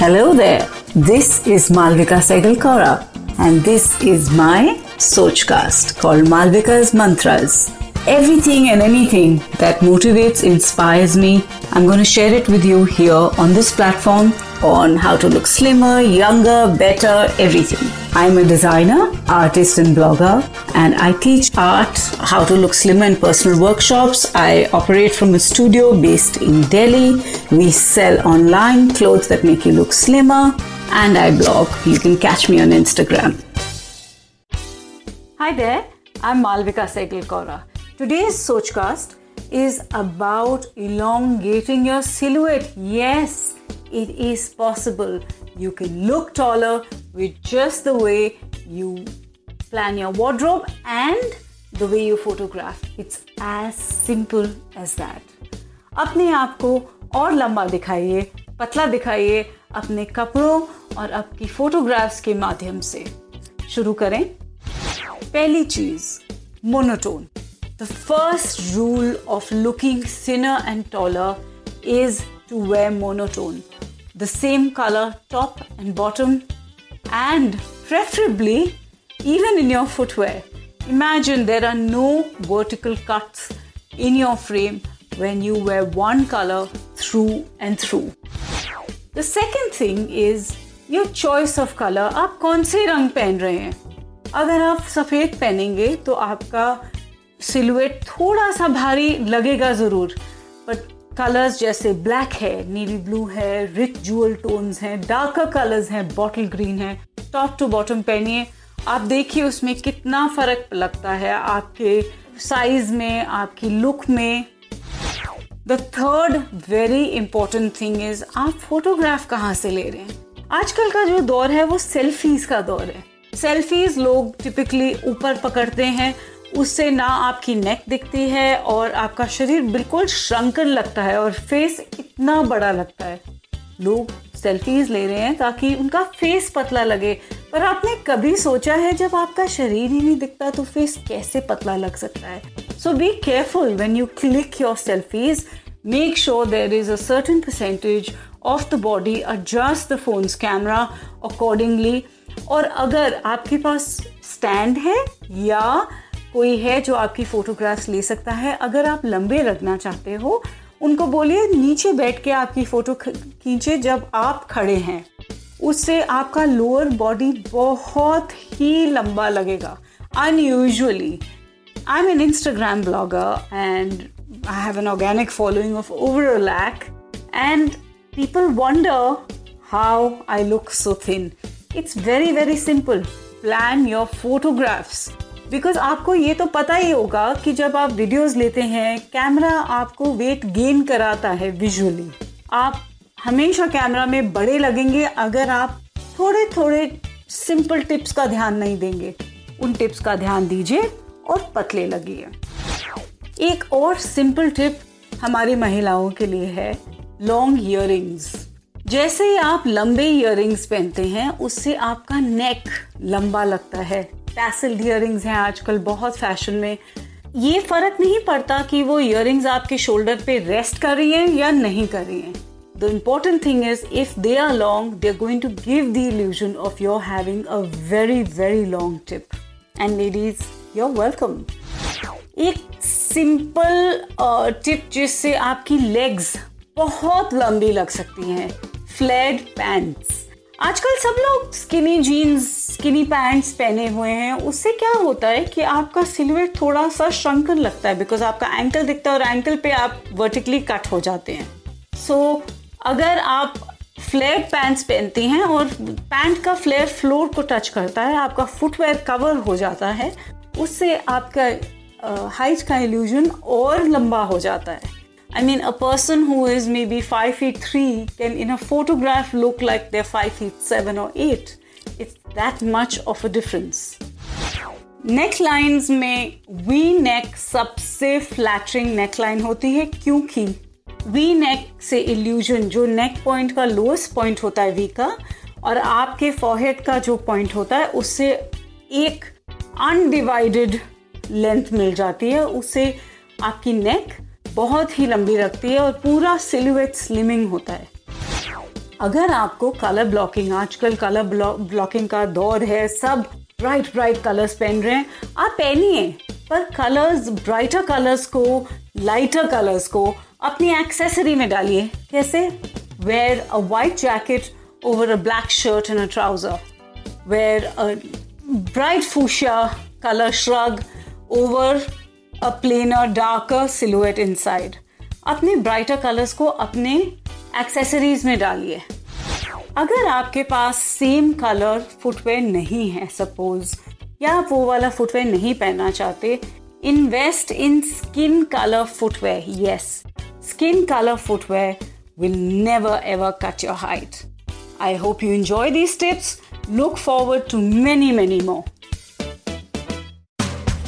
Hello there. This is Malvika Segalkara and this is my Sochcast called Malvika's Mantras. Everything and anything that motivates, inspires me, I'm going to share it with you here on this platform on how to look slimmer, younger, better, everything. I'm a designer, artist, and blogger, and I teach art, how to look slimmer in personal workshops. I operate from a studio based in Delhi. We sell online clothes that make you look slimmer, and I blog. You can catch me on Instagram. Hi there, I'm Malvika Segalkora. Today's Sochcast is about elongating your silhouette. Yes, it is possible. You can look taller with just the way you plan your wardrobe and the way you photograph. It's as simple as that. अपने आप को और लंबा दिखाइए पतला दिखाइए अपने कपड़ों और आपकी फोटोग्राफ्स के माध्यम से शुरू करें पहली चीज monotone the first rule of looking slimmer and taller is to wear monotone the same color top and bottom, and preferably even in your footwear. Imagine there are no vertical cuts in your frame when you wear one color through and through. The second thing is your choice of color. आप कौन से रंग पहन रहे हैं अगर आप सफ़ेद पहनेंगे तो आपका सिलुएट थोड़ा सा भारी लगेगा ज़रूर बट कलर्स जैसे ब्लैक है नीली ब्लू है रिच जुअल टोन्स हैं डार्कर कलर्स हैं बॉटल ग्रीन है टॉप टू बॉटम पहनिए। आप देखिए उसमें कितना फ़र्क लगता है आपके साइज़ में, आपकी लुक में। The third very important thing is आप फोटोग्राफ कहाँ से ले रहे हैं? आजकल का जो दौर है, वो सेल्फीज का दौर है। सेल्फीज लोग टिपिकली ऊपर पकड़ते हैं उससे ना आपकी नेक दिखती है और आपका शरीर बिल्कुल श्रंकन लगता है और फेस इतना बड़ा लगता है। लोग सेल्फीज ले रहे हैं ताकि उनका फेस पतला लगे। पर आपने कभी सोचा है जब आपका शरीर ही नहीं दिखता तो फेस कैसे पतला लग सकता है? So be careful when you click your selfies make sure there is a certain percentage of the body adjust the phone's camera accordingly और अगर आपके पास स्टैंड है या कोई है जो आपकी फोटोग्राफ्स ले सकता है। अगर आप लंबे रखना चाहते हो, उनको बोलिए, नीचे बैठ के आपकी फ़ोटो खींचे जब आप खड़े हैं। उससे आपका लोअर बॉडी बहुत ही लंबा लगेगा। Unusually I am an Instagram blogger and I have an organic following of over a lakh and people wonder how I look so thin it's very very simple plan your photographs because आपको ये तो पता ही होगा कि जब आप videos लेते हैं कैमरा आपको वेट गेन कराता है विजुअली आप हमेशा कैमरा में बड़े लगेंगे अगर आप थोड़े थोड़े सिंपल टिप्स का ध्यान नहीं देंगे। उन टिप्स का ध्यान दीजिए और पतले लगिए। एक और सिंपल टिप हमारी महिलाओं के लिए है लॉन्ग इयर जैसे ही आप लंबे इयर पहनते हैं, उससे आपका नेक लंबा लगता है। टैसल इयर हैं आजकल बहुत फ़ैशन में। ये फ़र्क नहीं पड़ता कि वो इयर आपके शोल्डर पे रेस्ट कर रही हैं या नहीं कर रही हैं। The important thing is if they are long they are going to give the illusion of your having a very very long tip and ladies you're welcome एक सिंपल टिप uh, जिससे आपकी लेग्स बहुत लंबी लग सकती हैं। Fled pants आजकल सब लोग स्किनी जीन्स स्किनी पैंट्स पहने हुए हैं। उससे क्या होता है कि आपका सिलवेट थोड़ा सा श्रंकन लगता है बिकॉज़ आपका एंकल दिखता है और एंकल पे आप वर्टिकली कट हो जाते हैं। सो so, अगर आप फ्लेयर पैंट्स पहनती हैं और पैंट का फ्लेयर फ्लोर को टच करता है आपका फुटवेयर कवर हो जाता है उससे आपका हाइट का इल्यूजन और लंबा हो जाता है। I mean, a person who is maybe 5 feet 3 can in a photograph look like they're 5 feet 7 or 8. It's that much of a difference. Neck lines में वी नेक सबसे फ्लैटरिंग नेकलाइन होती है क्योंकि वी नेक से illusion जो neck point का lowest point होता है वी का और आपके फॉरहेड का जो पॉइंट होता है उससे एक अनडिवाइडेड लेंथ मिल जाती है उससे आपकी नेक बहुत ही लंबी रखती है और पूरा सिलुएट स्लिमिंग होता है। अगर आपको कलर ब्लॉकिंग आजकल कलर ब्लॉकिंग का दौर है, सब ब्राइट ब्राइट कलर्स पहन रहे हैं, आप पहनिए, पर कलर्स ब्राइटर कलर्स को लाइटर कलर्स को अपनी एक्सेसरी में डालिए। कैसे? Wear a white jacket over a black shirt and a trouser wear a bright fuchsia colour shrug over a plainer darker silhouette inside अपने ब्राइटर कलर्स को अपने accessories में डालिए अगर आपके पास सेम कलर फुटवेयर नहीं है सपोज़ या आप वो वाला फुटवेयर नहीं पहनना चाहते invest in skin colour footwear yes skin colour footwear will never ever cut your height. I hope you enjoy these tips. Look forward to many, many more.